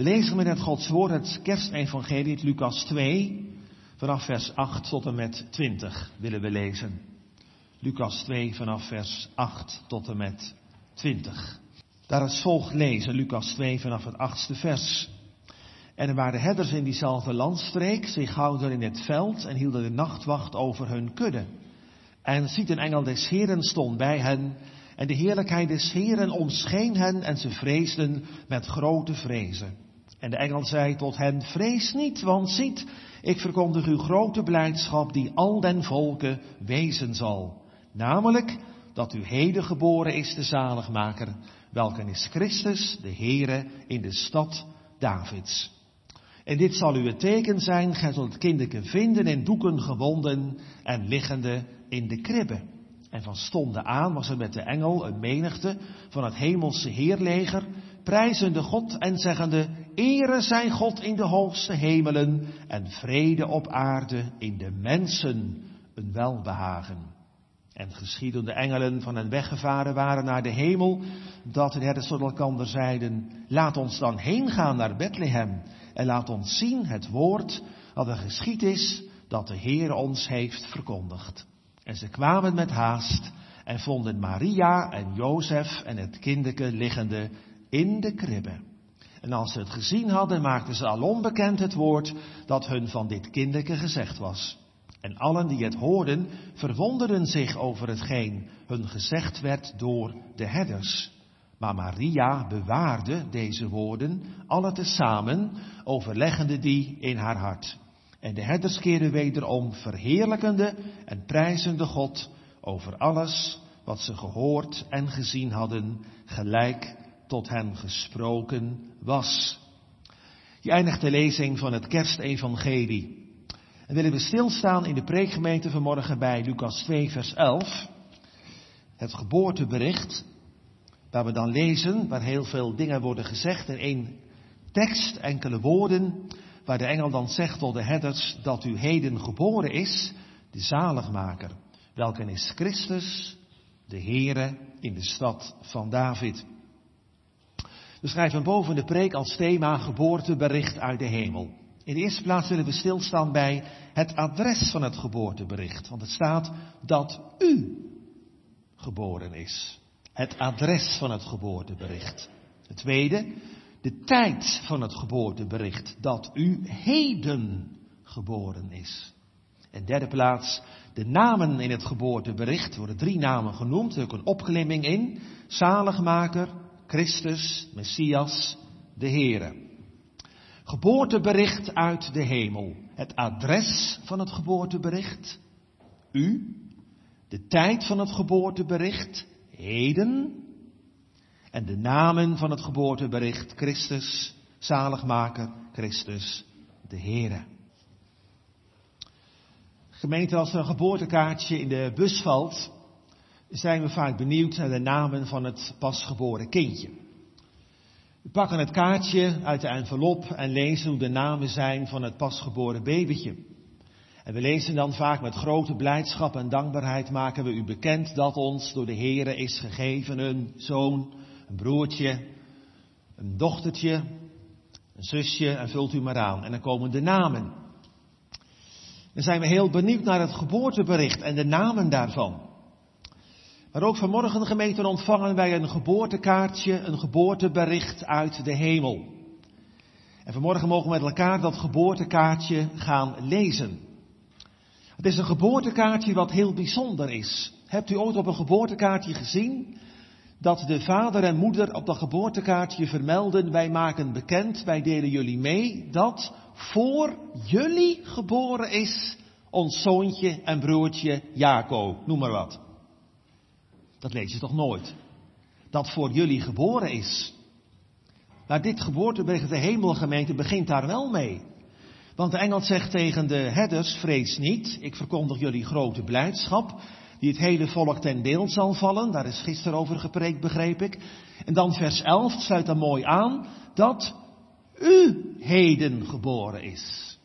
We lezen met het Gods woord het kerstevangelie, het Lucas 2, vanaf vers 8 tot en met 20 willen we lezen. Lucas 2 vanaf vers 8 tot en met 20. Daar het volgt lezen, Lucas 2 vanaf het achtste vers. En er waren herders in diezelfde landstreek, zich houden in het veld en hielden de nachtwacht over hun kudde. En ziet een engel des Heren stond bij hen, en de heerlijkheid des Heren omscheen hen en ze vreesden met grote vrezen. En de engel zei tot hen, vrees niet, want ziet, ik verkondig u grote blijdschap die al den volken wezen zal. Namelijk dat u heden geboren is de zaligmaker, welke is Christus, de Heere, in de stad Davids. En dit zal u het teken zijn, gij zult het kinderke vinden in doeken gewonden en liggende in de kribbe. En van stonden aan was er met de engel een menigte van het hemelse heerleger, prijzende God en zeggende, Ere zijn God in de hoogste hemelen en vrede op aarde in de mensen een welbehagen. En geschiedende engelen van hen weggevaren waren naar de hemel, dat de herders tot elkander zeiden, laat ons dan heen gaan naar Bethlehem en laat ons zien het woord dat er geschied is, dat de Heer ons heeft verkondigd. En ze kwamen met haast en vonden Maria en Jozef en het kinderke liggende in de kribbe. En als ze het gezien hadden, maakten ze alom bekend het woord dat hun van dit kinderke gezegd was. En allen die het hoorden, verwonderden zich over hetgeen hun gezegd werd door de herders. Maar Maria bewaarde deze woorden, alle tezamen, overleggende die in haar hart. En de herders keerden wederom, verheerlijkende en prijzende God over alles wat ze gehoord en gezien hadden, gelijk tot hen gesproken was. Je eindigt de lezing van het kerstevangelie. En willen we stilstaan in de preekgemeente vanmorgen bij Lucas 2, vers 11. Het geboortebericht, waar we dan lezen, waar heel veel dingen worden gezegd in één tekst, enkele woorden, waar de engel dan zegt tot de herders dat u heden geboren is, de zaligmaker, welke is Christus, de Heere in de stad van David. We schrijven boven de preek als thema geboortebericht uit de hemel. In de eerste plaats willen we stilstaan bij het adres van het geboortebericht. Want het staat dat u geboren is. Het adres van het geboortebericht. Het tweede, de tijd van het geboortebericht. Dat u heden geboren is. En derde plaats, de namen in het geboortebericht. Er worden drie namen genoemd. Er is ook een opglimming in. Zaligmaker, Christus, Messias, de Heere. Geboortebericht uit de hemel. Het adres van het geboortebericht. U. De tijd van het geboortebericht. Heden. En de namen van het geboortebericht. Christus, zaligmaker, Christus, de Heere. Gemeente, als er een geboortekaartje in de bus valt, zijn we vaak benieuwd naar de namen van het pasgeboren kindje. We pakken het kaartje uit de envelop en lezen hoe de namen zijn van het pasgeboren babytje. En we lezen dan vaak met grote blijdschap en dankbaarheid maken we u bekend dat ons door de Here is gegeven een zoon, een broertje, een dochtertje, een zusje en vult u maar aan. En dan komen de namen. Dan zijn we heel benieuwd naar het geboortebericht en de namen daarvan. Maar ook vanmorgen gemeente ontvangen wij een geboortekaartje, een geboortebericht uit de hemel. En vanmorgen mogen we met elkaar dat geboortekaartje gaan lezen. Het is een geboortekaartje wat heel bijzonder is. Hebt u ooit op een geboortekaartje gezien dat de vader en moeder op dat geboortekaartje vermelden, wij maken bekend, wij delen jullie mee, dat voor jullie geboren is ons zoontje en broertje Jacob, noem maar wat. Dat lees je toch nooit? Dat voor jullie geboren is. Maar dit geboortebericht, de hemelgemeente, begint daar wel mee. Want de engel zegt tegen de herders, vrees niet, ik verkondig jullie grote blijdschap, die het hele volk ten deel zal vallen. Daar is gisteren over gepreekt, begreep ik. En dan vers 11 sluit dan mooi aan, dat u heden geboren is.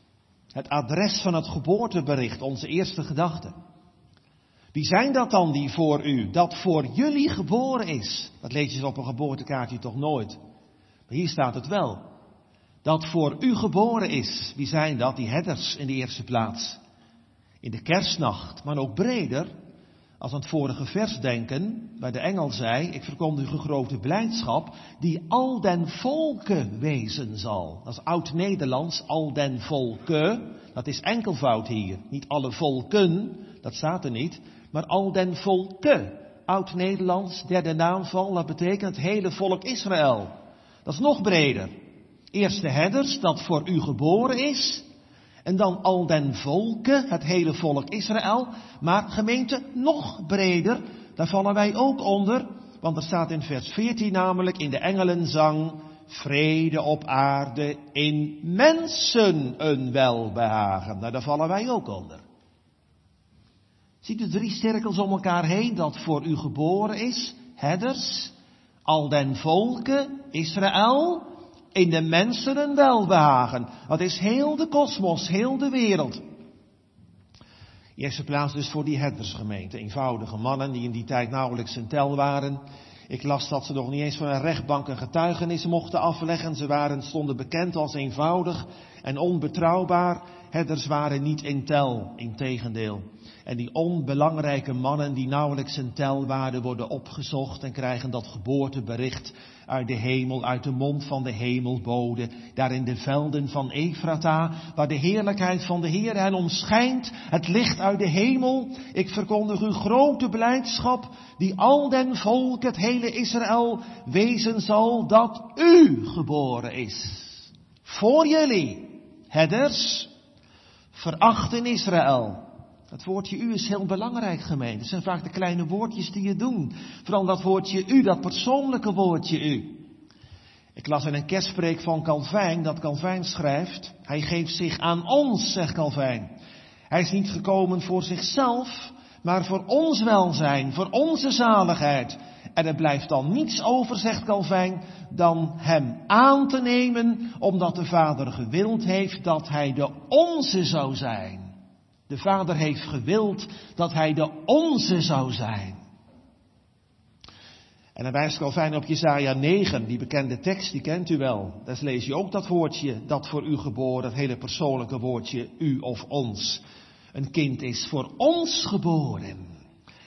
Het adres van het geboortebericht, onze eerste gedachte. Wie zijn dat dan die voor u, dat voor jullie geboren is? Dat lees je op een geboortekaartje toch nooit. Maar hier staat het wel. dat voor u geboren is. Wie zijn dat? Die herders in de eerste plaats. In de kerstnacht, maar ook breder. Als aan het vorige vers denken, waar de engel zei, ik verkondig een grote blijdschap, die al den volken wezen zal. Dat is oud-Nederlands, al den volken. Dat is enkelvoud hier. Niet alle volken, dat staat er niet, maar al den volken. Oud-Nederlands, derde naamval, dat betekent het hele volk Israël. Dat is nog breder. Eerst de herders, dat voor u geboren is. En dan al den volken, het hele volk Israël. Maar gemeente nog breder, daar vallen wij ook onder. Want er staat in vers 14 namelijk in de engelenzang, vrede op aarde, in mensen een welbehagen. Nou, daar vallen wij ook onder. Ziet u drie cirkels om elkaar heen dat voor u geboren is? Herders, al den volken, Israël, in de mensen een welbehagen. Dat is heel de kosmos, heel de wereld. Eerste plaats dus voor die herdersgemeente. Eenvoudige mannen die in die tijd nauwelijks een tel waren. Ik las dat ze nog niet eens van een rechtbank een getuigenis mochten afleggen. Ze waren, stonden bekend als eenvoudig en onbetrouwbaar. Herders waren niet in tel, integendeel. En die onbelangrijke mannen die nauwelijks een tel waren, worden opgezocht en krijgen dat geboortebericht uit de hemel, uit de mond van de hemelbode, daar in de velden van Efrata, waar de heerlijkheid van de Heer hen omschijnt, het licht uit de hemel. Ik verkondig u grote blijdschap, die al den volk, het hele Israël, wezen zal dat u geboren is. Voor jullie, herders, verachten Israël. Het woordje u is heel belangrijk gemeente. Het zijn vaak de kleine woordjes die je doen. Vooral dat woordje u, dat persoonlijke woordje u. Ik las in een kerstspreek van Calvijn dat Calvijn schrijft, hij geeft zich aan ons, zegt Calvijn. Hij is niet gekomen voor zichzelf, maar voor ons welzijn, voor onze zaligheid. En er blijft dan niets over, zegt Calvijn, dan hem aan te nemen, omdat de Vader gewild heeft dat hij de onze zou zijn. De Vader heeft gewild dat hij de onze zou zijn. En dan wijst Calvijn op Jesaja 9, die bekende tekst, die kent u wel. Daar lees je ook dat woordje, dat voor u geboren, dat hele persoonlijke woordje, u of ons. Een kind is voor ons geboren.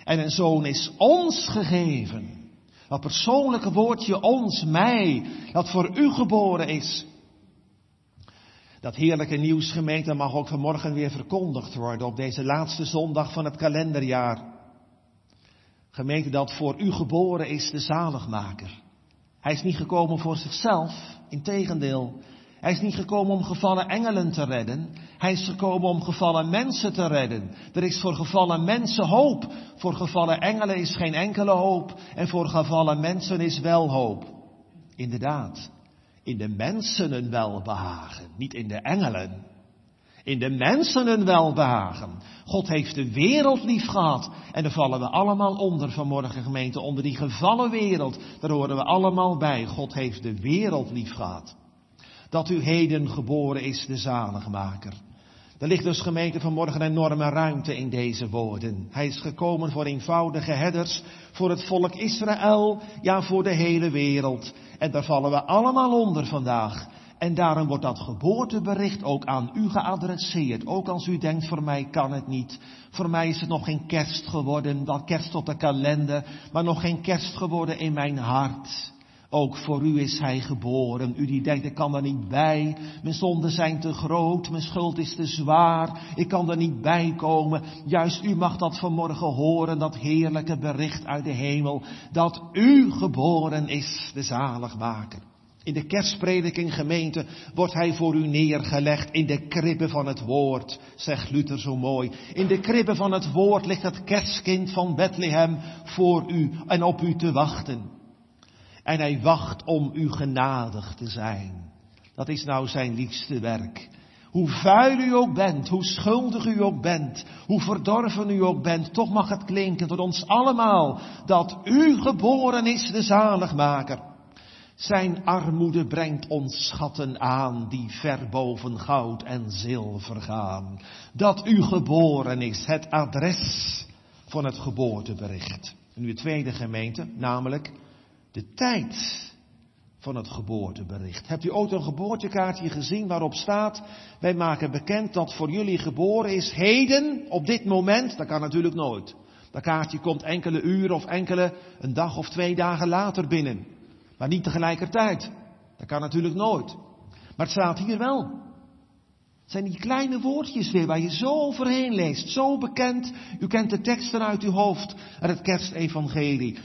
En een zoon is ons gegeven. Dat persoonlijke woordje ons, mij, dat voor u geboren is. Dat heerlijke nieuws, gemeente, mag ook vanmorgen weer verkondigd worden op deze laatste zondag van het kalenderjaar. Gemeente, dat voor u geboren is de zaligmaker. Hij is niet gekomen voor zichzelf, integendeel. Hij is niet gekomen om gevallen engelen te redden. Hij is gekomen om gevallen mensen te redden. Er is voor gevallen mensen hoop. Voor gevallen engelen is geen enkele hoop. En voor gevallen mensen is wel hoop. Inderdaad in de mensen een welbehagen, niet in de engelen. In de mensen een welbehagen. God heeft de wereld lief gehad. En daar vallen we allemaal onder vanmorgen gemeente. Onder die gevallen wereld. Daar horen we allemaal bij. God heeft de wereld lief gehad. Dat u heden geboren is de zaligmaker. Er ligt dus gemeente vanmorgen enorme ruimte in deze woorden. Hij is gekomen voor eenvoudige herders, voor het volk Israël, ja voor de hele wereld. En daar vallen we allemaal onder vandaag. En daarom wordt dat geboortebericht ook aan u geadresseerd. Ook als u denkt, voor mij kan het niet. Voor mij is het nog geen kerst geworden, wel kerst op de kalender, maar nog geen kerst geworden in mijn hart. Ook voor u is hij geboren. U die denkt, ik kan er niet bij. Mijn zonden zijn te groot. Mijn schuld is te zwaar. Ik kan er niet bij komen. Juist u mag dat vanmorgen horen. Dat heerlijke bericht uit de hemel. Dat u geboren is, de zaligmaker. In de kerstprediking gemeente wordt hij voor u neergelegd in de kribben van het woord, zegt Luther zo mooi. In de kribben van het woord ligt het kerstkind van Bethlehem voor u en op u te wachten. En hij wacht om u genadig te zijn. Dat is nou zijn liefste werk. Hoe vuil u ook bent, hoe schuldig u ook bent, hoe verdorven u ook bent, toch mag het klinken tot ons allemaal dat u geboren is, de zaligmaker. Zijn armoede brengt ons schatten aan die ver boven goud en zilver gaan. Dat u geboren is, het adres van het geboortebericht. En nu de tweede gemeente, namelijk de tijd. van het geboortebericht. Hebt u ooit een geboortekaartje gezien waarop staat, wij maken bekend dat voor jullie geboren is heden, op dit moment, dat kan natuurlijk nooit. Dat kaartje komt enkele uren of enkele, een dag of twee dagen later binnen. Maar niet tegelijkertijd. Dat kan natuurlijk nooit. Maar het staat hier wel. Het zijn die kleine woordjes weer waar je zo overheen leest. Zo bekend. U kent de teksten uit uw hoofd. En het kerstevangelie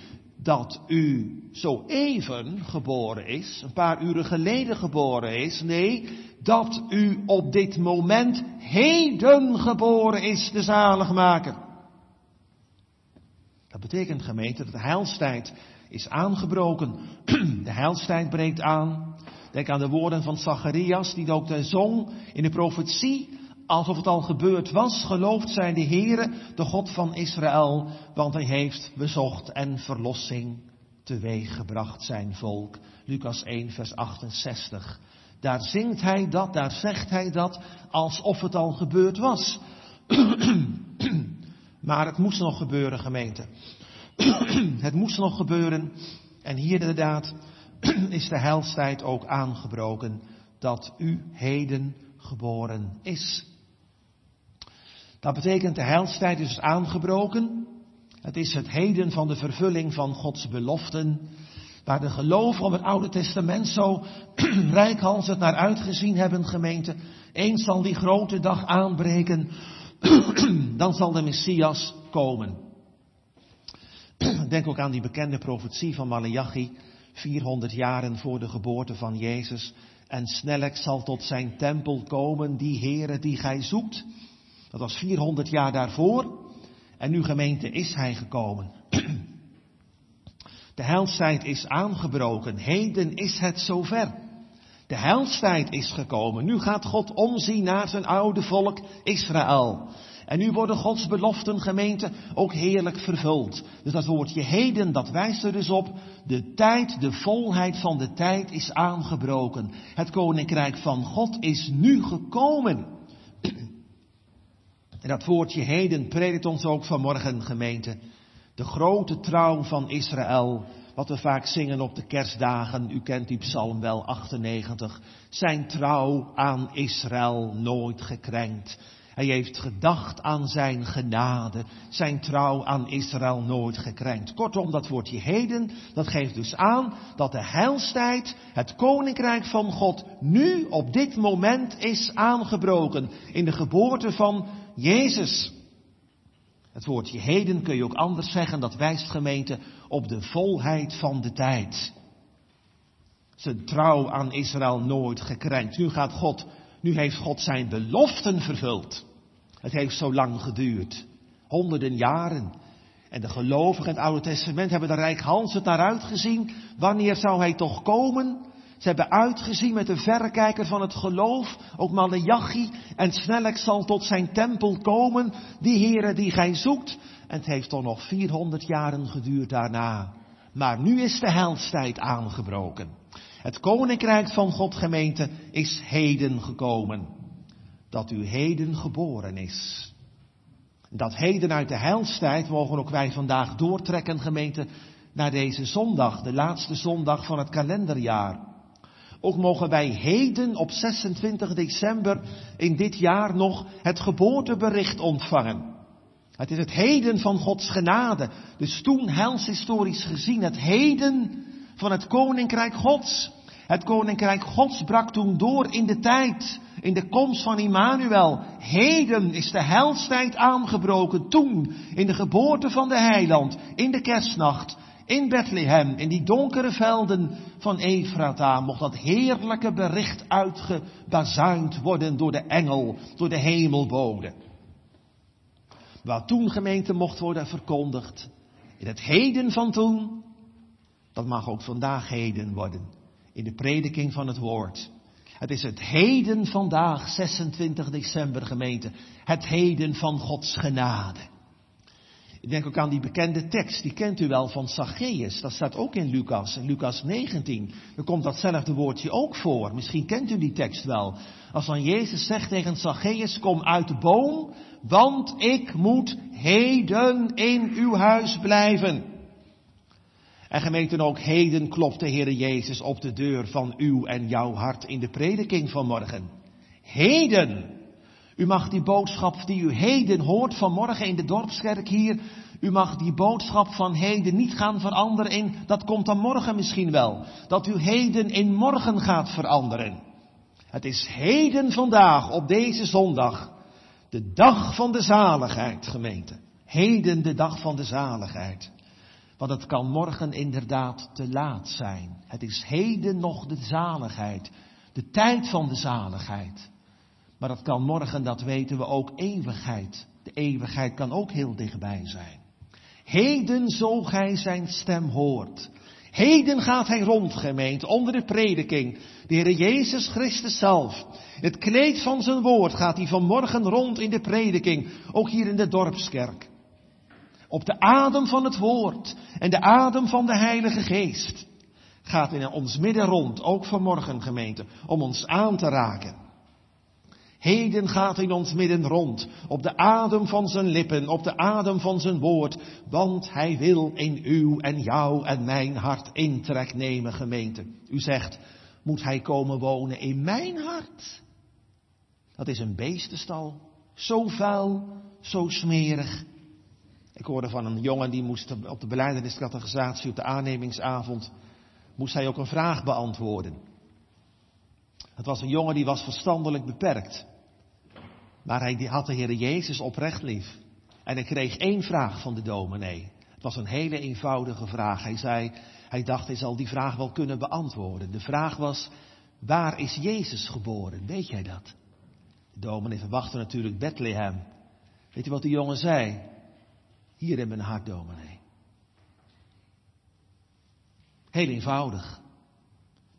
dat u zo even geboren is, een paar uren geleden geboren is. Nee, dat u op dit moment heden geboren is, de zaligmaker. Dat betekent gemeente dat de heilstijd is aangebroken. De heilstijd breekt aan. Denk aan de woorden van Zacharias, die ook de zong in de profetie alsof het al gebeurd was, gelooft zij de Heere, de God van Israël, want hij heeft bezocht en verlossing teweeggebracht zijn volk. Lucas 1, vers 68. Daar zingt hij dat, daar zegt hij dat, alsof het al gebeurd was. maar het moest nog gebeuren, gemeente. het moest nog gebeuren. En hier inderdaad is de heilstijd ook aangebroken dat u heden geboren is. Dat betekent de heilstijd is aangebroken. Het is het heden van de vervulling van Gods beloften. Waar de geloven op het Oude Testament zo rijkhalsend naar uitgezien hebben, gemeente. Eens zal die grote dag aanbreken. Dan zal de Messias komen. Denk ook aan die bekende profetie van Malachi. 400 jaren voor de geboorte van Jezus. En snellijk zal tot zijn tempel komen die Heere die gij zoekt. Dat was 400 jaar daarvoor. En nu gemeente is hij gekomen. De heilstijd is aangebroken. Heden is het zover. De heilstijd is gekomen. Nu gaat God omzien naar zijn oude volk Israël. En nu worden Gods beloften gemeente ook heerlijk vervuld. Dus dat woordje heden, dat wijst er dus op. De tijd, de volheid van de tijd is aangebroken. Het koninkrijk van God is nu gekomen. En dat woordje heden predikt ons ook vanmorgen, gemeente. De grote trouw van Israël, wat we vaak zingen op de kerstdagen. U kent die psalm wel, 98. Zijn trouw aan Israël nooit gekrenkt. Hij heeft gedacht aan zijn genade, zijn trouw aan Israël nooit gekrenkt. Kortom, dat woordje heden, dat geeft dus aan dat de heilstijd, het koninkrijk van God, nu op dit moment is aangebroken. In de geboorte van Jezus. Het woordje heden kun je ook anders zeggen, dat wijst gemeente op de volheid van de tijd. Zijn trouw aan Israël nooit gekrenkt. Nu gaat God, nu heeft God zijn beloften vervuld. Het heeft zo lang geduurd. Honderden jaren. En de gelovigen in het Oude Testament hebben er rijkhalsend naar uitgezien. Wanneer zou hij toch komen? Ze hebben uitgezien met de verrekijker van het geloof, ook Malachi, en snellijk zal tot zijn tempel komen, die Heere die gij zoekt. En het heeft toch nog 400 jaren geduurd daarna. Maar nu is de heilstijd aangebroken. Het koninkrijk van God gemeente is heden gekomen. Dat u heden geboren is. Dat heden uit de heilstijd mogen ook wij vandaag doortrekken gemeente naar deze zondag, de laatste zondag van het kalenderjaar. Ook mogen wij heden op 26 december in dit jaar nog het geboortebericht ontvangen. Het is het heden van Gods genade. Dus toen historisch gezien het heden van het koninkrijk Gods. Het koninkrijk Gods brak toen door in de tijd, in de komst van Immanuel. Heden is de heilstijd aangebroken toen, in de geboorte van de heiland, in de kerstnacht in Bethlehem, in die donkere velden van Efrata, mocht dat heerlijke bericht uitgebazuind worden door de engel, door de hemelbode. Wat toen gemeente mocht worden verkondigd, in het heden van toen, dat mag ook vandaag heden worden, in de prediking van het woord. Het is het heden vandaag, 26 december gemeente, het heden van Gods genade. Ik denk ook aan die bekende tekst, die kent u wel van Zacchaeus. Dat staat ook in Lucas, in Lucas 19. Er komt datzelfde woordje ook voor. Misschien kent u die tekst wel. Als dan Jezus zegt tegen Zacchaeus, kom uit de boom, want ik moet heden in uw huis blijven. En gemeenten ook heden klopt de Heer Jezus op de deur van uw en jouw hart in de prediking van morgen. Heden! U mag die boodschap die u heden hoort vanmorgen in de dorpskerk hier, u mag die boodschap van heden niet gaan veranderen in, dat komt dan morgen misschien wel, dat u heden in morgen gaat veranderen. Het is heden vandaag, op deze zondag, de dag van de zaligheid, gemeente. Heden de dag van de zaligheid. Want het kan morgen inderdaad te laat zijn. Het is heden nog de zaligheid. De tijd van de zaligheid. Maar het kan morgen, dat weten we ook, eeuwigheid. De eeuwigheid kan ook heel dichtbij zijn. Heden zo gij zijn stem hoort. Heden gaat hij rond, gemeente, onder de prediking. De Heer Jezus Christus zelf. Het kleed van zijn woord gaat hij vanmorgen rond in de prediking. Ook hier in de dorpskerk. Op de adem van het woord en de adem van de Heilige Geest gaat in ons midden rond, ook vanmorgen gemeente, om ons aan te raken. Heden gaat in ons midden rond, op de adem van zijn lippen, op de adem van zijn woord, want hij wil in uw en jou en mijn hart intrek nemen, gemeente. U zegt, moet hij komen wonen in mijn hart? Dat is een beestenstal, zo vuil, zo smerig. Ik hoorde van een jongen die moest op de beleideniscategorisatie op de aannemingsavond, moest hij ook een vraag beantwoorden. Het was een jongen die was verstandelijk beperkt. Maar hij had de Heer Jezus oprecht lief. En hij kreeg één vraag van de dominee. Het was een hele eenvoudige vraag. Hij zei, hij dacht hij zal die vraag wel kunnen beantwoorden. De vraag was, waar is Jezus geboren? Weet jij dat? De dominee verwachtte natuurlijk Bethlehem. Weet je wat de jongen zei? Hier in mijn hart, dominee. Heel eenvoudig.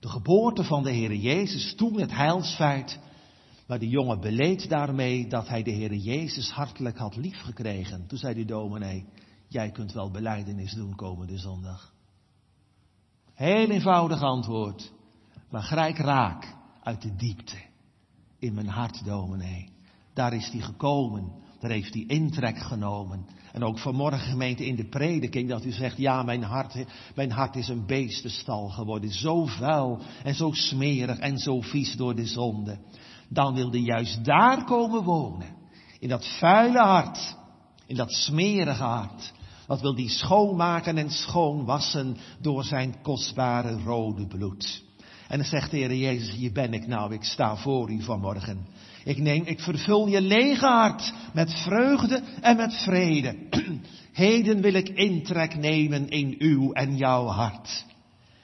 De geboorte van de Heer Jezus, toen het heilsfeit, maar de jongen beleed daarmee dat hij de Heer Jezus hartelijk had liefgekregen. Toen zei de dominee, jij kunt wel beleidenis doen komende zondag. Heel eenvoudig antwoord, maar gelijk raak uit de diepte in mijn hart, dominee. Daar is hij gekomen, daar heeft hij intrek genomen. En ook vanmorgen gemeente in de prediking dat u zegt, ja mijn hart, mijn hart is een beestenstal geworden. Zo vuil en zo smerig en zo vies door de zonde dan wilde juist daar komen wonen. In dat vuile hart, in dat smerige hart. Dat wil die schoonmaken en schoonwassen door zijn kostbare rode bloed. En dan zegt de Heer Jezus, hier ben ik nou, ik sta voor u vanmorgen. Ik neem, ik vervul je lege hart met vreugde en met vrede. Heden wil ik intrek nemen in uw en jouw hart.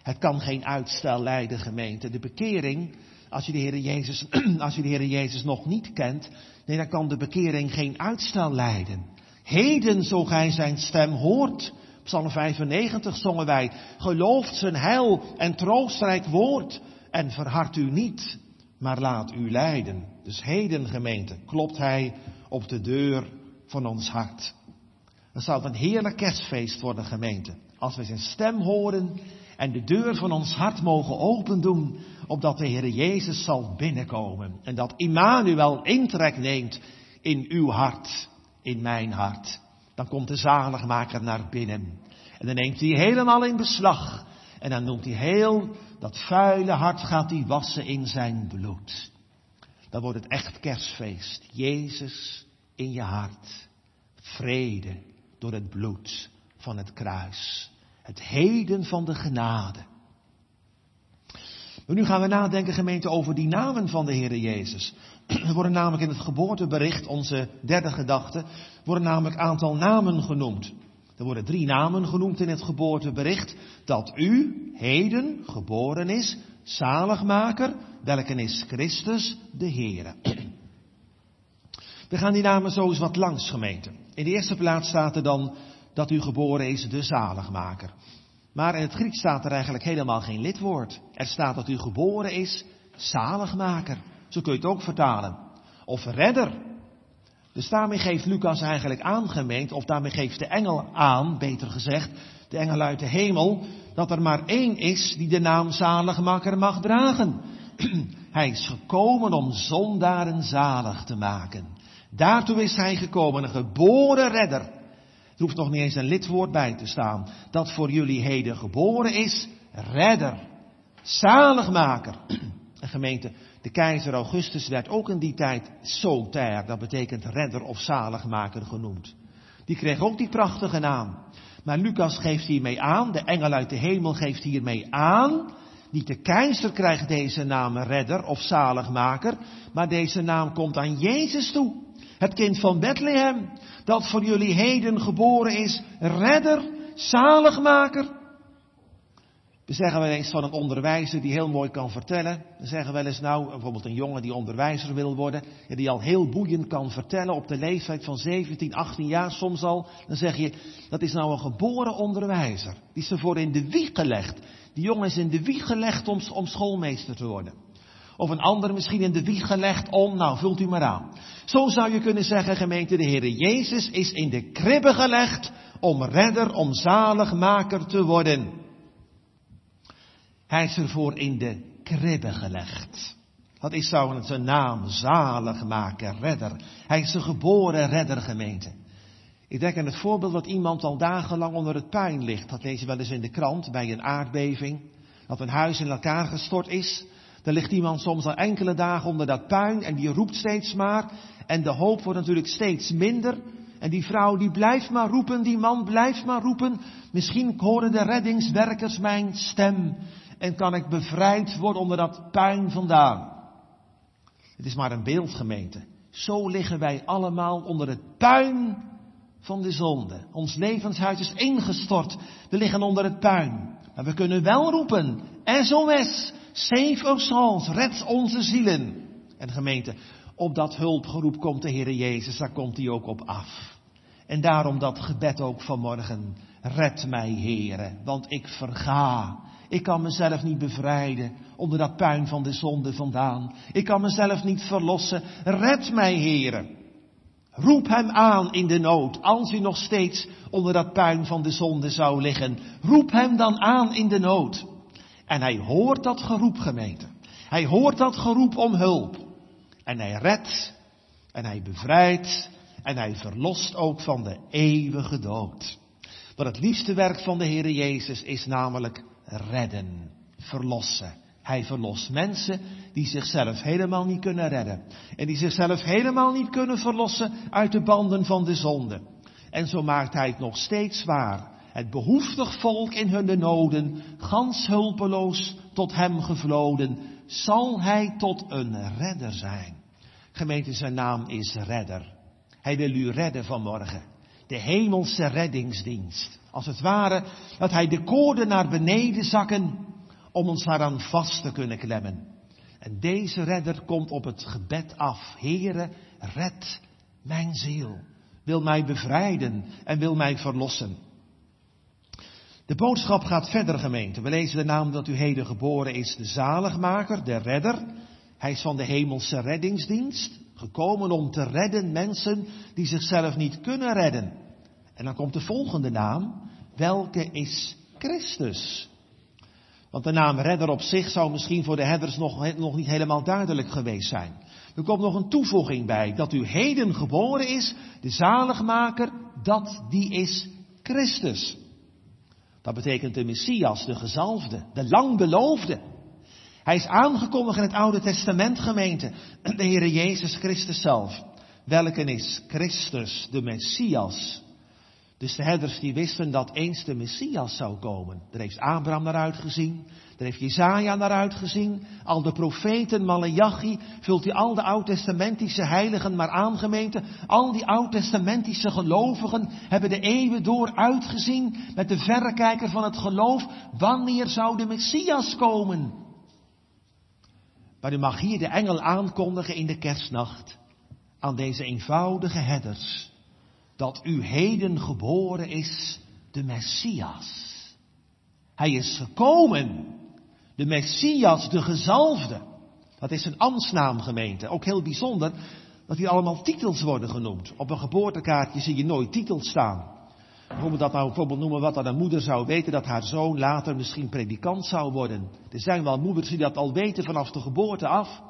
Het kan geen uitstel leiden, gemeente. De bekering als je de Heer Jezus, als de Jezus nog niet kent, nee, dan kan de bekering geen uitstel leiden. Heden, zo gij zijn stem hoort. Psalm 95 zongen wij. Gelooft zijn heil en troostrijk woord. En verhard u niet, maar laat u leiden. Dus heden, gemeente, klopt hij op de deur van ons hart. Zal het een heerlijk kerstfeest worden, gemeente. Als we zijn stem horen en de deur van ons hart mogen open doen, opdat de Heer Jezus zal binnenkomen. En dat Immanuel intrek neemt in uw hart, in mijn hart. Dan komt de zaligmaker naar binnen. En dan neemt hij helemaal in beslag. En dan noemt hij heel dat vuile hart gaat hij wassen in zijn bloed. Dan wordt het echt kerstfeest. Jezus in je hart. Vrede door het bloed van het kruis. Het heden van de genade. Nu gaan we nadenken, gemeente, over die namen van de Heer Jezus. Er worden namelijk in het geboortebericht, onze derde gedachte, worden namelijk aantal namen genoemd. Er worden drie namen genoemd in het geboortebericht. Dat u heden geboren is, zaligmaker, welke is Christus de Heere. We gaan die namen zo eens wat langs, gemeente. In de eerste plaats staat er dan dat u geboren is de zaligmaker. Maar in het Grieks staat er eigenlijk helemaal geen lidwoord. Er staat dat u geboren is zaligmaker. Zo kun je het ook vertalen. Of redder. Dus daarmee geeft Lucas eigenlijk aangemeend, of daarmee geeft de engel aan, beter gezegd, de engel uit de hemel, dat er maar één is die de naam zaligmaker mag dragen. Hij is gekomen om zondaren zalig te maken. Daartoe is hij gekomen, een geboren redder. Er hoeft nog niet eens een lidwoord bij te staan. Dat voor jullie heden geboren is, redder, zaligmaker. En gemeente, de keizer Augustus werd ook in die tijd soter, dat betekent redder of zaligmaker genoemd. Die kreeg ook die prachtige naam. Maar Lucas geeft hiermee aan, de engel uit de hemel geeft hiermee aan, niet de keizer krijgt deze naam redder of zaligmaker, maar deze naam komt aan Jezus toe. Het kind van Bethlehem, dat voor jullie heden geboren is, redder, zaligmaker. We zeggen wel eens van een onderwijzer die heel mooi kan vertellen. We zeggen wel eens nou, bijvoorbeeld een jongen die onderwijzer wil worden, die al heel boeiend kan vertellen op de leeftijd van 17, 18 jaar soms al. Dan zeg je, dat is nou een geboren onderwijzer. Die is ervoor in de wieg gelegd. Die jongen is in de wieg gelegd om schoolmeester te worden. Of een ander misschien in de wieg gelegd om, nou vult u maar aan. Zo zou je kunnen zeggen, gemeente, de Heere Jezus is in de kribbe gelegd om redder, om zaligmaker te worden. Hij is ervoor in de kribbe gelegd. Wat is zou zijn naam? Zaligmaker, redder. Hij is een geboren redder, gemeente. Ik denk aan het voorbeeld dat iemand al dagenlang onder het puin ligt. Dat lees je wel eens in de krant bij een aardbeving. Dat een huis in elkaar gestort is. Dan ligt iemand soms al enkele dagen onder dat puin en die roept steeds maar. En de hoop wordt natuurlijk steeds minder. En die vrouw die blijft maar roepen, die man blijft maar roepen. Misschien horen de reddingswerkers mijn stem en kan ik bevrijd worden onder dat puin vandaan. Het is maar een beeldgemeente. Zo liggen wij allemaal onder het puin van de zonde. Ons levenshuis is ingestort. We liggen onder het puin. Maar we kunnen wel roepen, SOS, save our souls, red onze zielen. En gemeente, op dat hulpgeroep komt de Heer Jezus, daar komt hij ook op af. En daarom dat gebed ook vanmorgen. Red mij, Heere, want ik verga. Ik kan mezelf niet bevrijden onder dat puin van de zonde vandaan. Ik kan mezelf niet verlossen. Red mij, Heere. Roep hem aan in de nood, als u nog steeds onder dat puin van de zonde zou liggen. Roep hem dan aan in de nood. En hij hoort dat geroep, gemeente. Hij hoort dat geroep om hulp. En hij redt, en hij bevrijdt, en hij verlost ook van de eeuwige dood. Maar het liefste werk van de Heer Jezus is namelijk redden, verlossen. Hij verlost mensen die zichzelf helemaal niet kunnen redden. En die zichzelf helemaal niet kunnen verlossen uit de banden van de zonde. En zo maakt hij het nog steeds waar. Het behoeftig volk in hun noden, gans hulpeloos tot hem gevloden, zal hij tot een redder zijn. Gemeente, zijn naam is redder. Hij wil u redden vanmorgen. De hemelse reddingsdienst. Als het ware dat hij de koorden naar beneden zakken om ons daaraan vast te kunnen klemmen. En deze redder komt op het gebed af. Heere, red mijn ziel. Wil mij bevrijden en wil mij verlossen. De boodschap gaat verder, gemeente. We lezen de naam dat u heden geboren is, de zaligmaker, de redder. Hij is van de hemelse reddingsdienst, gekomen om te redden mensen die zichzelf niet kunnen redden. En dan komt de volgende naam, welke is Christus. Want de naam redder op zich zou misschien voor de herders nog, nog niet helemaal duidelijk geweest zijn. Er komt nog een toevoeging bij, dat u heden geboren is, de zaligmaker, dat die is Christus. Dat betekent de Messias, de gezalfde, de langbeloofde. Hij is aangekondigd in het Oude Testament gemeente, de Heere Jezus Christus zelf. Welke is Christus, de Messias, dus de herders die wisten dat eens de Messias zou komen. Daar heeft Abraham naar uitgezien. Daar heeft Jezaja naar uitgezien. Al de profeten, Malachi, vult u al de oud-testamentische heiligen maar aangemeten. Al die oud-testamentische gelovigen hebben de eeuwen door uitgezien met de verrekijker van het geloof. Wanneer zou de Messias komen? Maar u mag hier de engel aankondigen in de kerstnacht aan deze eenvoudige herders dat u heden geboren is, de Messias. Hij is gekomen, de Messias, de gezalfde. Dat is een ambtsnaam gemeente. Ook heel bijzonder dat hier allemaal titels worden genoemd. Op een geboortekaartje zie je nooit titels staan. Hoe we dat nou bijvoorbeeld noemen, wat dan een moeder zou weten dat haar zoon later misschien predikant zou worden. Er zijn wel moeders die dat al weten vanaf de geboorte af.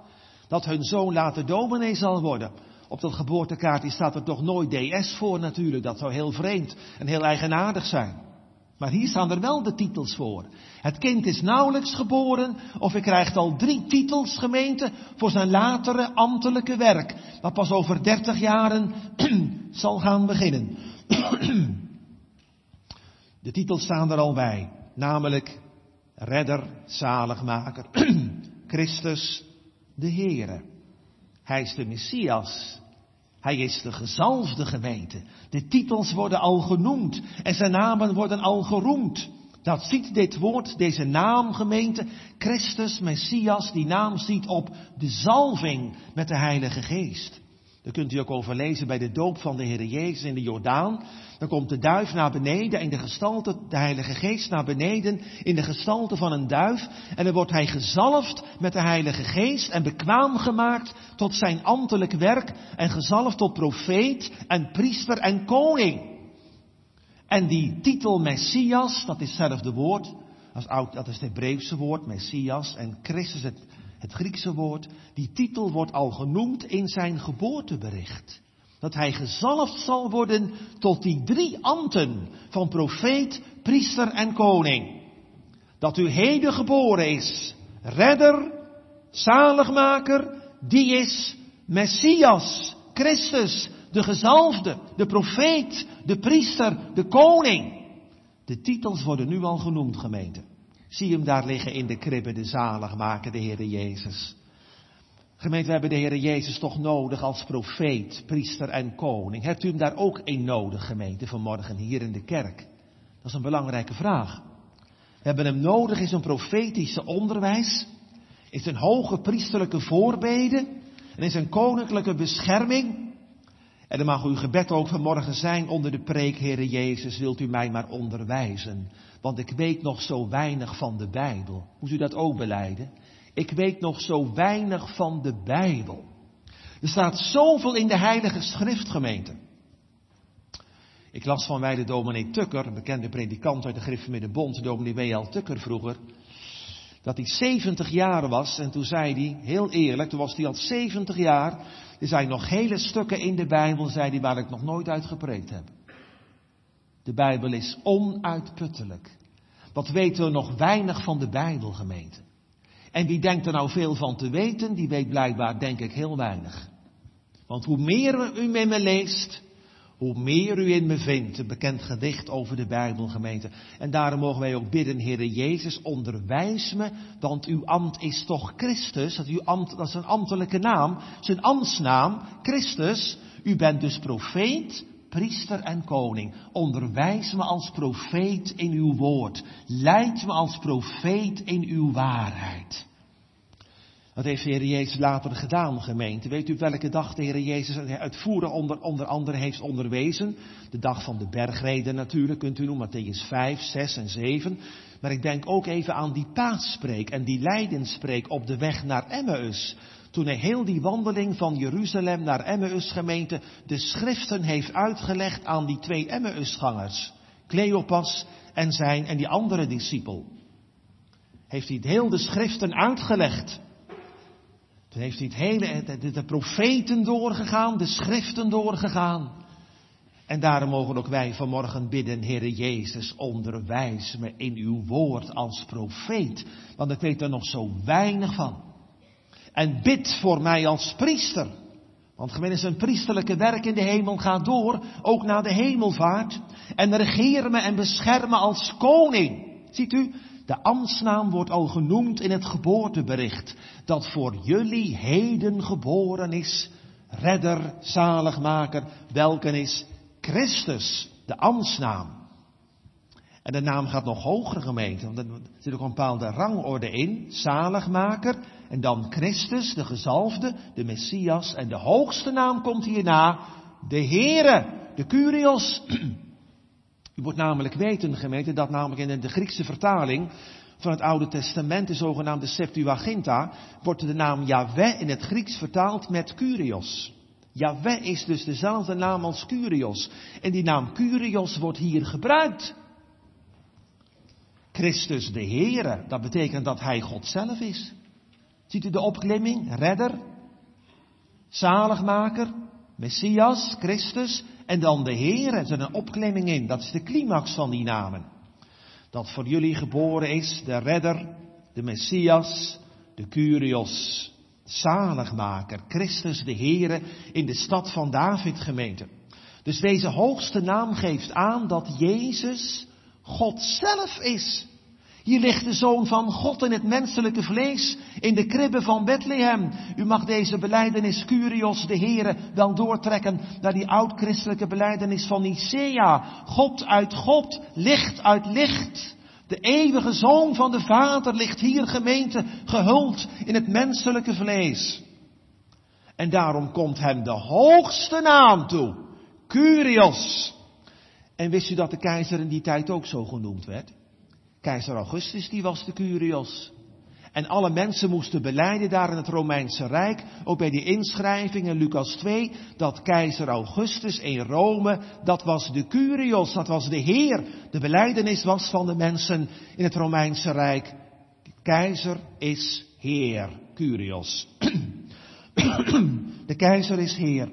Dat hun zoon later dominee zal worden. Op dat geboortekaartje staat er toch nooit DS voor natuurlijk. Dat zou heel vreemd en heel eigenaardig zijn. Maar hier staan er wel de titels voor. Het kind is nauwelijks geboren of hij krijgt al drie titels gemeente voor zijn latere ambtelijke werk. Dat pas over dertig jaren zal gaan beginnen. De titels staan er al bij, namelijk redder, zaligmaker, Christus de Heere. Hij is de Messias. Hij is de gezalfde gemeente. De titels worden al genoemd en zijn namen worden al geroemd. Dat ziet dit woord, deze naam gemeente, Christus, Messias, die naam ziet op de zalving met de Heilige Geest. Daar kunt u ook over lezen bij de doop van de Heer Jezus in de Jordaan. Dan komt de duif naar beneden in de gestalte, de Heilige Geest naar beneden in de gestalte van een duif. En dan wordt hij gezalfd met de Heilige Geest en bekwaam gemaakt tot zijn ambtelijk werk en gezalfd tot profeet en priester en koning. En die titel Messias, dat is hetzelfde woord, dat is het Hebreeuwse woord, Messias, en Christus het het Griekse woord, die titel wordt al genoemd in zijn geboortebericht. Dat hij gezalfd zal worden tot die drie ambten van profeet, priester en koning. Dat u heden geboren is, redder, zaligmaker, die is Messias, Christus, de gezalfde, de profeet, de priester, de koning. De titels worden nu al genoemd, gemeente. Zie hem daar liggen in de kribbe, de zaligmaker, de Heere Jezus. Gemeente, we hebben de Heere Jezus toch nodig als profeet, priester en koning. Hebt u hem daar ook in nodig, gemeente, vanmorgen hier in de kerk? Dat is een belangrijke vraag. We hebben hem nodig in zijn profetische onderwijs, in zijn hoge priesterlijke voorbeden en in zijn koninklijke bescherming. En dan mag uw gebed ook vanmorgen zijn onder de preek, Heere Jezus, wilt u mij maar onderwijzen. Want ik weet nog zo weinig van de Bijbel. Moet u dat ook beleiden? Ik weet nog zo weinig van de Bijbel. Er staat zoveel in de Heilige Schriftgemeente. Ik las van wij de dominee Tukker, een bekende predikant uit de Griffemidde Bond, dominee W.L. Tukker vroeger, dat hij 70 jaar was en toen zei hij, heel eerlijk, toen was hij al 70 jaar, er zijn nog hele stukken in de Bijbel, zei hij, waar ik nog nooit uit gepreekt heb. De Bijbel is onuitputtelijk. Wat weten we nog weinig van de Bijbel, gemeente? En wie denkt er nou veel van te weten, die weet blijkbaar, denk ik, heel weinig. Want hoe meer u met me leest, hoe meer u in me vindt. Een bekend gedicht over de Bijbel, gemeente. En daarom mogen wij ook bidden, Heere Jezus, onderwijs me, want uw ambt is toch Christus. Dat, uw ambt, dat is een ambtelijke naam, zijn ambtsnaam, Christus. U bent dus profeet, priester en koning. Onderwijs me als profeet in uw woord. Leid me als profeet in uw waarheid. Dat heeft de Heer Jezus later gedaan, gemeente. Weet u welke dag de Heer Jezus uitvoeren onder, onder andere heeft onderwezen? De dag van de bergreden natuurlijk, kunt u noemen, Matthäus 5, 6 en 7. Maar ik denk ook even aan die paasspreek en die lijdenspreek op de weg naar Emmaus. Toen hij heel die wandeling van Jeruzalem naar Emmaus gemeente de schriften heeft uitgelegd aan die twee Emmausgangers. Cleopas en zijn en die andere discipel. Heeft hij heel de schriften uitgelegd. Toen heeft hij het hele, de, de profeten doorgegaan, de schriften doorgegaan. En daarom mogen ook wij vanmorgen bidden, Heere Jezus, onderwijs me in uw woord als profeet. Want ik weet er nog zo weinig van. En bid voor mij als priester. Want gemeente, zijn priesterlijke werk in de hemel gaat door, ook na de hemelvaart. En regeer me en bescherm me als koning. Ziet u, de ambtsnaam wordt al genoemd in het geboortebericht. Dat voor jullie heden geboren is, redder, zaligmaker, welke is Christus, de ambtsnaam. En de naam gaat nog hoger gemeente, want er zit ook een bepaalde rangorde in. Zaligmaker en dan Christus, de gezalfde, de Messias. En de hoogste naam komt hierna, de Heere, de Curios. U moet namelijk weten, gemeente, dat namelijk in de Griekse vertaling van het Oude Testament, de zogenaamde Septuaginta, wordt de naam Yahweh in het Grieks vertaald met Curios. Yahweh is dus dezelfde naam als Curios. En die naam Curios wordt hier gebruikt. Christus de Heere, dat betekent dat Hij God zelf is. Ziet u de opklimming? Redder, zaligmaker, Messias, Christus en dan de Heer. Er zit een opklimming in. Dat is de climax van die namen. Dat voor jullie geboren is de redder, de Messias, de Curios, zaligmaker, Christus de Heere in de stad van David gemeente. Dus deze hoogste naam geeft aan dat Jezus God zelf is. Hier ligt de Zoon van God in het menselijke vlees, in de kribben van Bethlehem. U mag deze beleidenis Curios, de Heere, wel doortrekken naar die oud-christelijke beleidenis van Nicea. God uit God, licht uit licht. De eeuwige Zoon van de Vader ligt hier gemeente gehuld in het menselijke vlees. En daarom komt hem de hoogste naam toe. Curios. En wist u dat de keizer in die tijd ook zo genoemd werd? Keizer Augustus, die was de Curios. En alle mensen moesten beleiden daar in het Romeinse Rijk, ook bij die inschrijving in Lucas 2, dat keizer Augustus in Rome, dat was de Curios, dat was de Heer. De beleidenis was van de mensen in het Romeinse Rijk. Keizer is Heer, Curios. De keizer is Heer.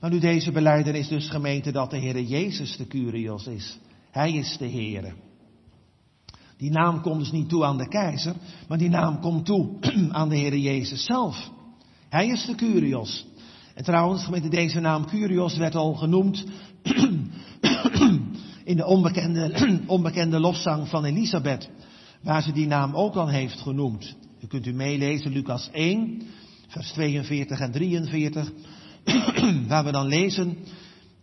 Maar nu deze beleidenis dus gemeente dat de Heer Jezus de Curios is. Hij is de Heer. Die naam komt dus niet toe aan de keizer, maar die naam komt toe aan de Heer Jezus zelf. Hij is de Curios. En trouwens, gemeente, deze naam Curios werd al genoemd in de onbekende, onbekende lofzang van Elisabeth, waar ze die naam ook al heeft genoemd. U kunt u meelezen, Lucas 1, vers 42 en 43, waar we dan lezen,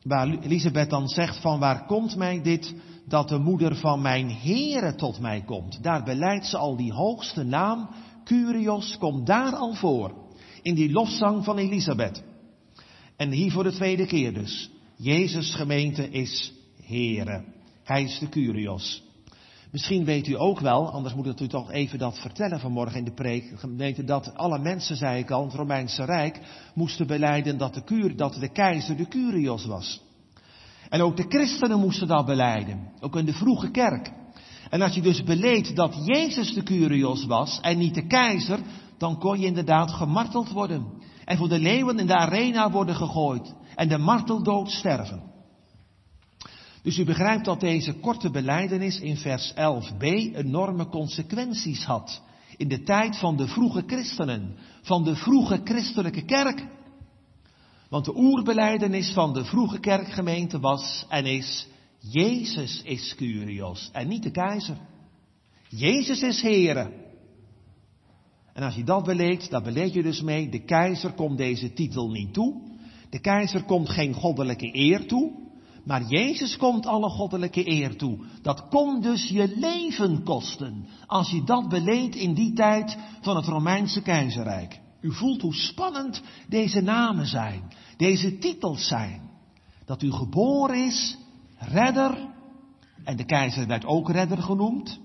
waar Elisabeth dan zegt van waar komt mij dit dat de moeder van mijn Heere tot mij komt. Daar beleidt ze al die hoogste naam, Curios, komt daar al voor. In die lofzang van Elisabeth. En hier voor de tweede keer dus. Jezus gemeente is Heere. Hij is de Curios. Misschien weet u ook wel, anders moet ik u toch even dat vertellen vanmorgen in de preek. Gemeente dat alle mensen, zei ik al, het Romeinse Rijk moesten beleiden dat de, dat de keizer de Curios was. En ook de christenen moesten dat beleiden. Ook in de vroege kerk. En als je dus beleed dat Jezus de Curios was en niet de keizer, dan kon je inderdaad gemarteld worden. En voor de leeuwen in de arena worden gegooid. En de marteldood sterven. Dus u begrijpt dat deze korte beleidenis in vers 11b enorme consequenties had. In de tijd van de vroege christenen, van de vroege christelijke kerk. Want de oerbeleidenis van de vroege kerkgemeente was en is, Jezus is Curios en niet de keizer. Jezus is Heere. En als je dat beleed, dan beleed je dus mee, de keizer komt deze titel niet toe. De keizer komt geen goddelijke eer toe. Maar Jezus komt alle goddelijke eer toe. Dat kon dus je leven kosten. Als je dat beleed in die tijd van het Romeinse keizerrijk. U voelt hoe spannend deze namen zijn, deze titels zijn. Dat u geboren is, redder, en de keizer werd ook redder genoemd,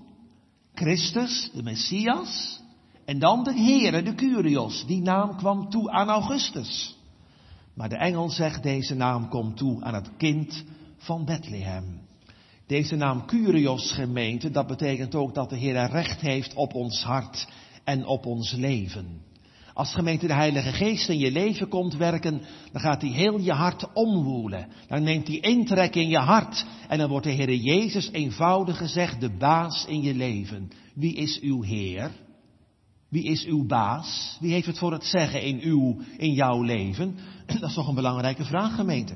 Christus, de Messias, en dan de Heere, de Curios, die naam kwam toe aan Augustus. Maar de engel zegt deze naam komt toe aan het kind van Bethlehem. Deze naam Curios gemeente, dat betekent ook dat de Heer recht heeft op ons hart en op ons leven. Als gemeente de Heilige Geest in je leven komt werken, dan gaat hij heel je hart omwoelen. Dan neemt hij intrek in je hart. En dan wordt de Heer Jezus eenvoudig gezegd de baas in je leven. Wie is uw Heer? Wie is uw baas? Wie heeft het voor het zeggen in uw, in jouw leven? Dat is toch een belangrijke vraag, gemeente.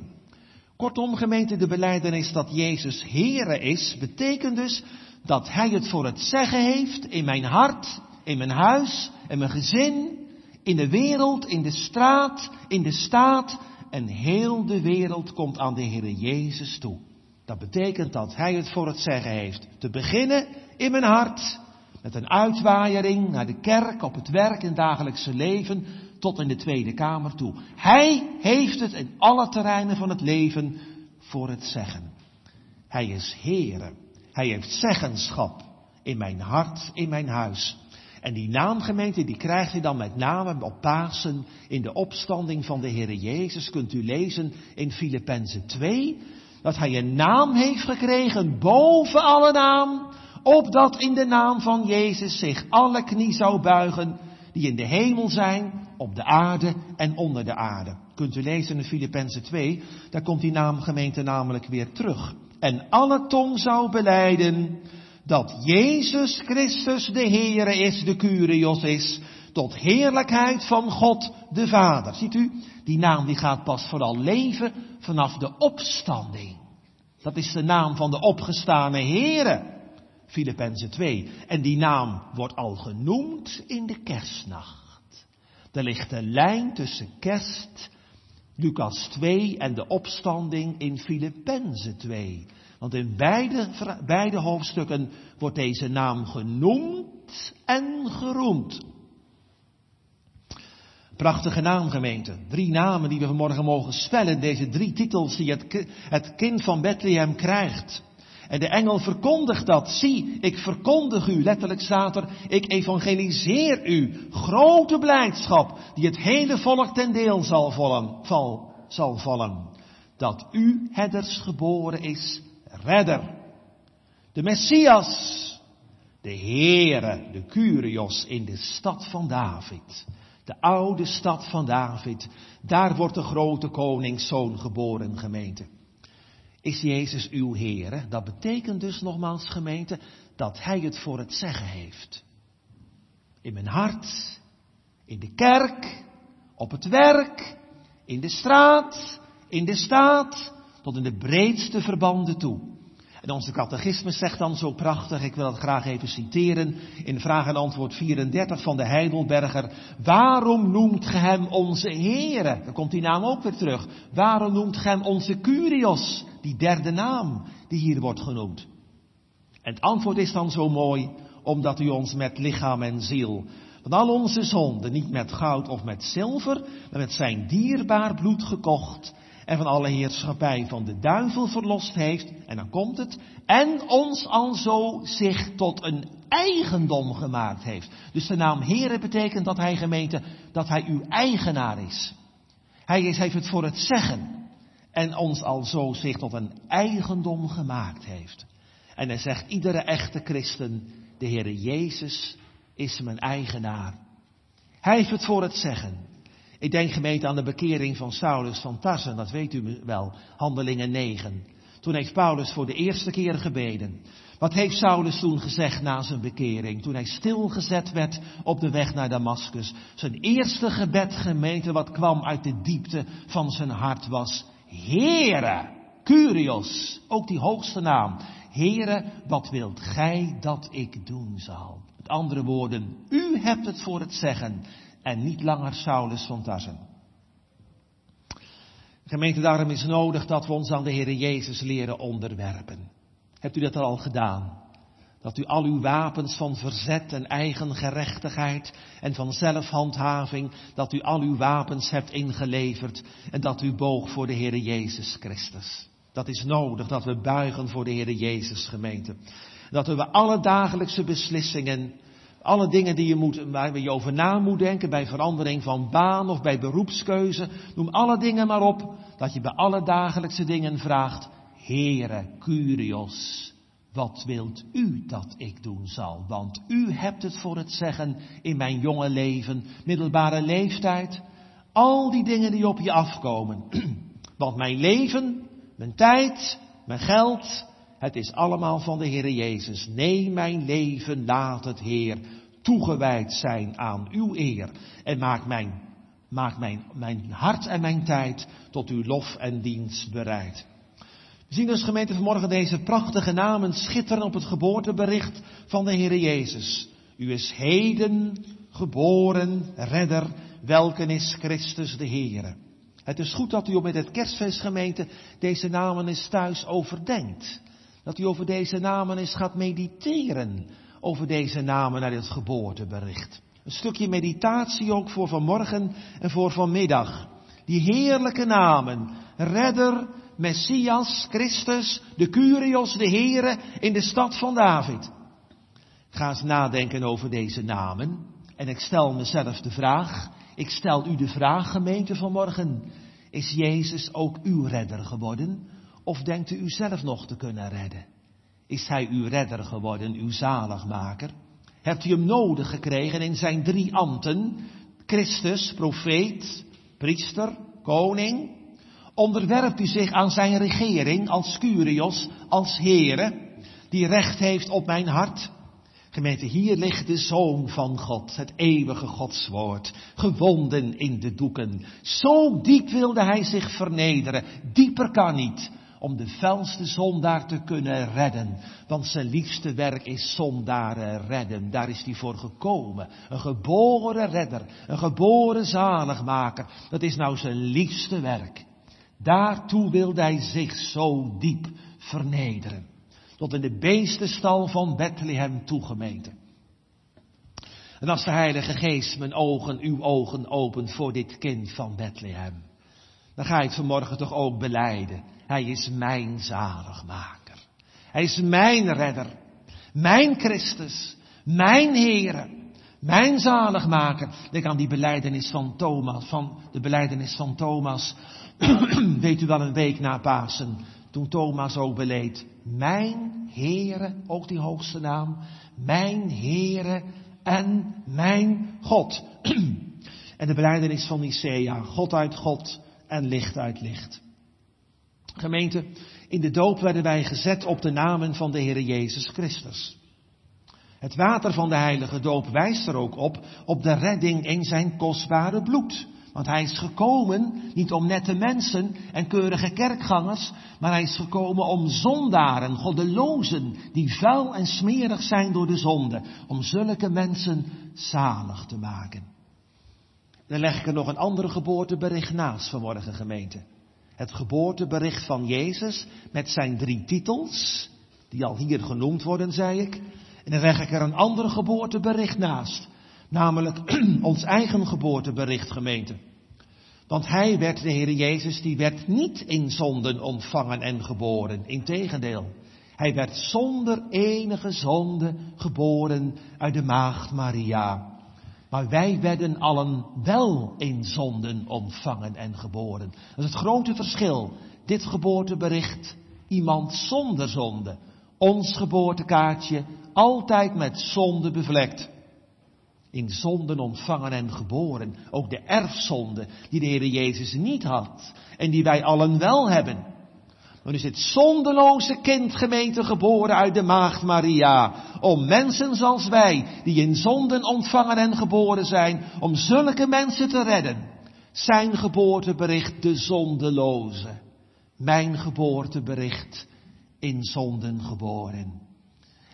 Kortom, gemeente, de beleidenis dat Jezus Heere is, betekent dus dat Hij het voor het zeggen heeft in mijn hart, in mijn huis, in mijn gezin, in de wereld, in de straat, in de staat. En heel de wereld komt aan de Heere Jezus toe. Dat betekent dat Hij het voor het zeggen heeft. Te beginnen in mijn hart, met een uitwaaiering naar de kerk, op het werk en dagelijkse leven, tot in de Tweede Kamer toe. Hij heeft het in alle terreinen van het leven voor het zeggen. Hij is Heere. Hij heeft zeggenschap in mijn hart, in mijn huis. En die naamgemeente die krijgt hij dan met name op Pasen in de opstanding van de Heere Jezus. Kunt u lezen in Filippenzen 2. Dat hij een naam heeft gekregen boven alle naam. Opdat in de naam van Jezus zich alle knie zou buigen die in de hemel zijn op de aarde en onder de aarde. Kunt u lezen in Filippenzen 2, daar komt die naamgemeente namelijk weer terug. En alle tong zou beleiden dat Jezus Christus de Heere is, de Curios is, tot heerlijkheid van God de Vader. Ziet u, die naam die gaat pas vooral leven vanaf de opstanding. Dat is de naam van de opgestane Heere. Filippenzen 2. En die naam wordt al genoemd in de kerstnacht. Er ligt een lijn tussen kerst, Lucas 2 en de opstanding in Filippenzen 2. Want in beide, beide hoofdstukken wordt deze naam genoemd en geroemd. Prachtige naamgemeente. Drie namen die we vanmorgen mogen spellen. Deze drie titels die het, het kind van Bethlehem krijgt. En de engel verkondigt dat. Zie, ik verkondig u, letterlijk staat er, ik evangeliseer u. Grote blijdschap die het hele volk ten deel zal vallen. Val, zal vallen. Dat u herders geboren is, redder. De Messias. De Heere, de Curios in de stad van David. De oude stad van David. Daar wordt de grote koningszoon geboren, gemeente. Is Jezus uw Heer? Dat betekent dus nogmaals, gemeente, dat Hij het voor het zeggen heeft. In mijn hart, in de kerk, op het werk, in de straat, in de staat, tot in de breedste verbanden toe. En onze catechismus zegt dan zo prachtig, ik wil dat graag even citeren, in vraag en antwoord 34 van de Heidelberger. Waarom noemt ge hem onze Heere? Dan komt die naam ook weer terug. Waarom noemt ge hem onze Curios? Die derde naam die hier wordt genoemd. En het antwoord is dan zo mooi, omdat u ons met lichaam en ziel van al onze zonden, niet met goud of met zilver, maar met zijn dierbaar bloed gekocht en van alle heerschappij van de duivel verlost heeft, en dan komt het, en ons al zo zich tot een eigendom gemaakt heeft. Dus de naam Heere betekent dat hij gemeente, dat hij uw eigenaar is. Hij is, heeft het voor het zeggen en ons al zo zich tot een eigendom gemaakt heeft. En hij zegt iedere echte christen, de Heere Jezus is mijn eigenaar. Hij heeft het voor het zeggen. Ik denk gemeente aan de bekering van Saulus van Tarsen, dat weet u wel, Handelingen 9. Toen heeft Paulus voor de eerste keer gebeden. Wat heeft Saulus toen gezegd na zijn bekering, toen hij stilgezet werd op de weg naar Damascus? Zijn eerste gebed gemeente wat kwam uit de diepte van zijn hart was, Heere, Curios, ook die hoogste naam. Heere, wat wilt gij dat ik doen zal? Met andere woorden, u hebt het voor het zeggen en niet langer Saulus van Tarsen. Gemeente, daarom is nodig dat we ons aan de Heer Jezus leren onderwerpen. Hebt u dat al gedaan? Dat u al uw wapens van verzet en eigen gerechtigheid en van zelfhandhaving, dat u al uw wapens hebt ingeleverd en dat u boog voor de Heer Jezus Christus. Dat is nodig dat we buigen voor de Heer Jezus gemeente. Dat we alle dagelijkse beslissingen alle dingen die je moet, waar je over na moet denken bij verandering van baan of bij beroepskeuze. Noem alle dingen maar op. Dat je bij alle dagelijkse dingen vraagt. Heere, Curios, wat wilt u dat ik doen zal? Want u hebt het voor het zeggen in mijn jonge leven, middelbare leeftijd. Al die dingen die op je afkomen. Want mijn leven, mijn tijd, mijn geld, het is allemaal van de Heer Jezus. Nee, mijn leven laat het Heer toegewijd zijn aan uw eer. En maak mijn, maak mijn, mijn hart en mijn tijd tot uw lof en dienst bereid. We zien dus gemeente vanmorgen deze prachtige namen schitteren op het geboortebericht van de Heer Jezus. U is heden geboren, redder, welken is Christus de Heer. Het is goed dat u op met het kerstfeestgemeente deze namen eens thuis overdenkt. Dat u over deze namen eens gaat mediteren. Over deze namen naar het geboortebericht. Een stukje meditatie ook voor vanmorgen en voor vanmiddag. Die heerlijke namen. Redder, Messias, Christus, de Curios, de Heere in de stad van David. ga eens nadenken over deze namen. En ik stel mezelf de vraag, ik stel u de vraag gemeente vanmorgen. Is Jezus ook uw redder geworden? Of denkt u uzelf nog te kunnen redden? Is hij uw redder geworden, uw zaligmaker? Hebt u hem nodig gekregen in zijn drie ambten? Christus, profeet, priester, koning, onderwerpt u zich aan zijn regering als Curios, als Heere, die recht heeft op mijn hart. Gemeente, hier ligt de Zoon van God, het eeuwige Godswoord, gewonden in de doeken. Zo diep wilde hij zich vernederen, dieper kan niet, om de felste zondaar te kunnen redden. Want zijn liefste werk is zondaren redden. Daar is hij voor gekomen. Een geboren redder, een geboren zaligmaker. Dat is nou zijn liefste werk. Daartoe wilde hij zich zo diep vernederen. Tot in de beestenstal van Bethlehem toegemeten. En als de Heilige Geest mijn ogen, uw ogen opent voor dit kind van Bethlehem. Dan ga ik vanmorgen toch ook beleiden. Hij is mijn zaligmaker. Hij is mijn redder. Mijn Christus. Mijn Heere. Mijn zaligmaker. Denk aan die beleidenis van Thomas, van de beleidenis van Thomas. Weet u wel een week na Pasen, toen Thomas ook beleed. Mijn Heere, ook die hoogste naam. Mijn Heere en mijn God. en de beleidenis van Nicea. God uit God en licht uit licht. Gemeente, in de doop werden wij gezet op de namen van de Heer Jezus Christus. Het water van de heilige doop wijst er ook op, op de redding in zijn kostbare bloed. Want hij is gekomen niet om nette mensen en keurige kerkgangers, maar hij is gekomen om zondaren, goddelozen, die vuil en smerig zijn door de zonde, om zulke mensen zalig te maken. Dan leg ik er nog een andere geboortebericht naast vanmorgen gemeente. Het geboortebericht van Jezus met zijn drie titels, die al hier genoemd worden, zei ik. En dan leg ik er een ander geboortebericht naast. Namelijk ons eigen geboortebericht, gemeente. Want hij werd, de Heer Jezus, die werd niet in zonden ontvangen en geboren. Integendeel. Hij werd zonder enige zonde geboren uit de maagd Maria. Maar wij werden allen wel in zonden ontvangen en geboren. Dat is het grote verschil. Dit geboortebericht, iemand zonder zonde. Ons geboortekaartje, altijd met zonde bevlekt. In zonden ontvangen en geboren. Ook de erfzonde die de Heer Jezus niet had. En die wij allen wel hebben. Dan is het zondeloze kind gemeente geboren uit de maagd Maria. Om mensen zoals wij, die in zonden ontvangen en geboren zijn, om zulke mensen te redden. Zijn geboortebericht de zondeloze. Mijn geboortebericht in zonden geboren.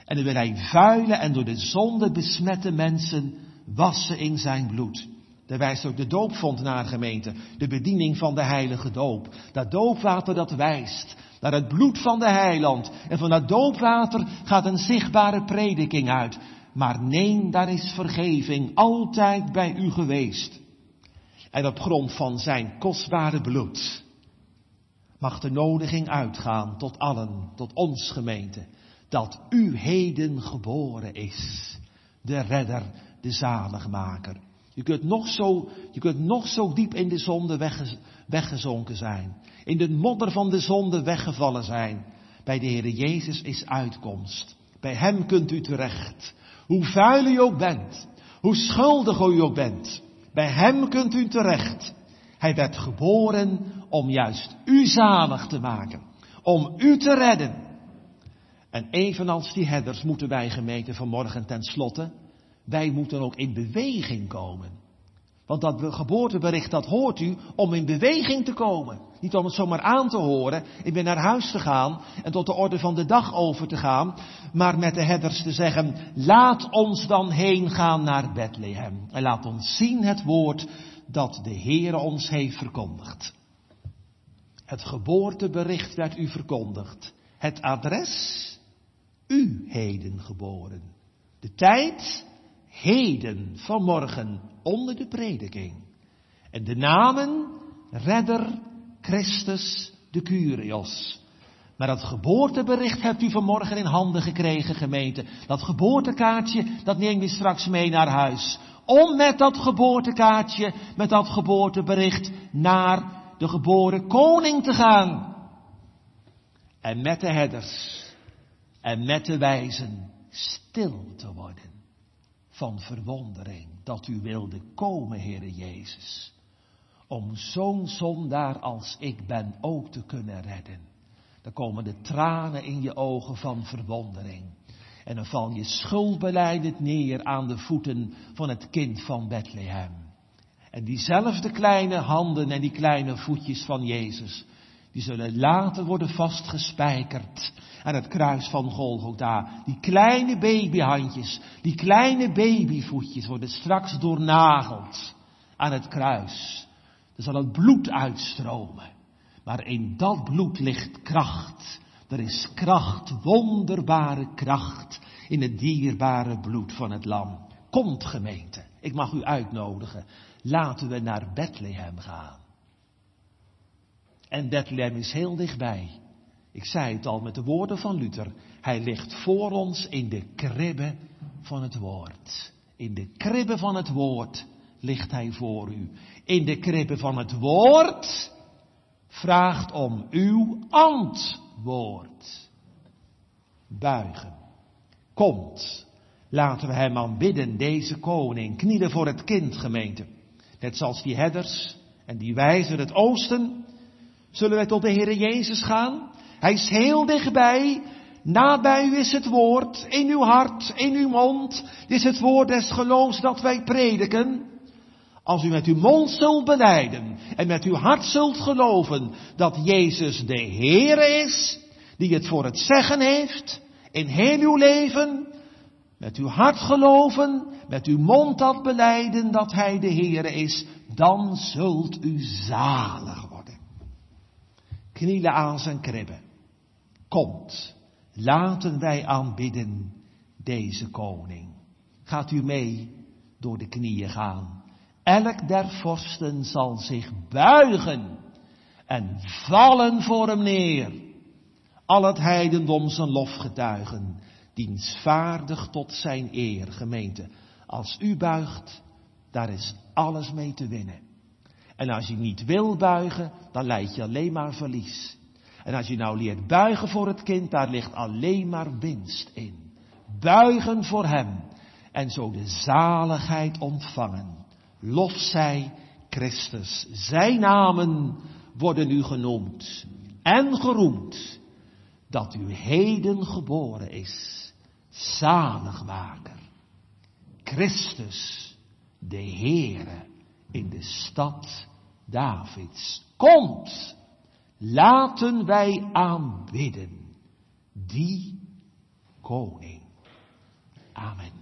En dan wil hij vuile en door de zonde besmette mensen wassen in zijn bloed. Daar wijst ook de doopvond naar gemeente. De bediening van de heilige doop. Dat doopwater dat wijst naar het bloed van de heiland. En van dat doopwater gaat een zichtbare prediking uit. Maar neem, daar is vergeving altijd bij u geweest. En op grond van zijn kostbare bloed mag de nodiging uitgaan tot allen, tot ons gemeente, dat u heden geboren is, de redder, de zaligmaker. Je kunt nog zo, je kunt nog zo diep in de zonde weggezonken zijn. In de modder van de zonde weggevallen zijn. Bij de Heer Jezus is uitkomst. Bij Hem kunt u terecht. Hoe vuil u ook bent. Hoe schuldig u ook bent. Bij Hem kunt u terecht. Hij werd geboren om juist u zalig te maken. Om u te redden. En evenals die herders moeten wij gemeente vanmorgen ten slotte wij moeten ook in beweging komen. Want dat geboortebericht, dat hoort u om in beweging te komen. Niet om het zomaar aan te horen, ik ben naar huis te gaan en tot de orde van de dag over te gaan, maar met de herders te zeggen, laat ons dan heen gaan naar Bethlehem. En laat ons zien het woord dat de Heere ons heeft verkondigd. Het geboortebericht werd u verkondigd. Het adres, u heden geboren. De tijd, heden, vanmorgen, onder de prediking. En de namen, redder, Christus, de Curios. Maar dat geboortebericht hebt u vanmorgen in handen gekregen, gemeente. Dat geboortekaartje, dat neem je straks mee naar huis. Om met dat geboortekaartje, met dat geboortebericht, naar de geboren koning te gaan. En met de herders en met de wijzen stil te worden van verwondering dat u wilde komen, Heere Jezus. Om zo'n zondaar als ik ben ook te kunnen redden. Dan komen de tranen in je ogen van verwondering. En dan val je schuldbeleidend neer aan de voeten van het kind van Bethlehem. En diezelfde kleine handen en die kleine voetjes van Jezus, die zullen later worden vastgespijkerd aan het kruis van Golgotha. Die kleine babyhandjes, die kleine babyvoetjes worden straks doornageld aan het kruis. Er zal het bloed uitstromen. Maar in dat bloed ligt kracht. Er is kracht, wonderbare kracht in het dierbare bloed van het lam. Komt gemeente, ik mag u uitnodigen. Laten we naar Bethlehem gaan. En Bethlehem is heel dichtbij. Ik zei het al met de woorden van Luther. Hij ligt voor ons in de kribbe van het woord. In de kribbe van het woord ligt hij voor u. In de kribbe van het woord vraagt om uw antwoord. Buigen. Komt. Laten we hem aanbidden, deze koning. Knielen voor het kind, gemeente. Net zoals die herders en die wijzen het oosten. Zullen wij tot de Heere Jezus gaan? Hij is heel dichtbij. Nabij u is het woord, in uw hart, in uw mond. Is het woord des geloofs dat wij prediken. Als u met uw mond zult beleiden en met uw hart zult geloven dat Jezus de Heer is, die het voor het zeggen heeft, in heel uw leven, met uw hart geloven, met uw mond dat beleiden dat Hij de Heer is, dan zult u zalig. Knielen aan zijn kribben. Komt, laten wij aanbidden deze koning. Gaat u mee door de knieën gaan. Elk der vorsten zal zich buigen en vallen voor hem neer. Al het heidendom zijn lof getuigen, dienstvaardig tot zijn eer, gemeente. Als u buigt, daar is alles mee te winnen. En als je niet wil buigen, dan leid je alleen maar verlies. En als je nou leert buigen voor het kind, daar ligt alleen maar winst in. Buigen voor hem en zo de zaligheid ontvangen. Lof zij Christus. Zijn namen worden u genoemd en geroemd dat u heden geboren is, zaligmaker. Christus, de Heere, in de stad Davids. Komt, laten wij aanbidden die koning. Amen.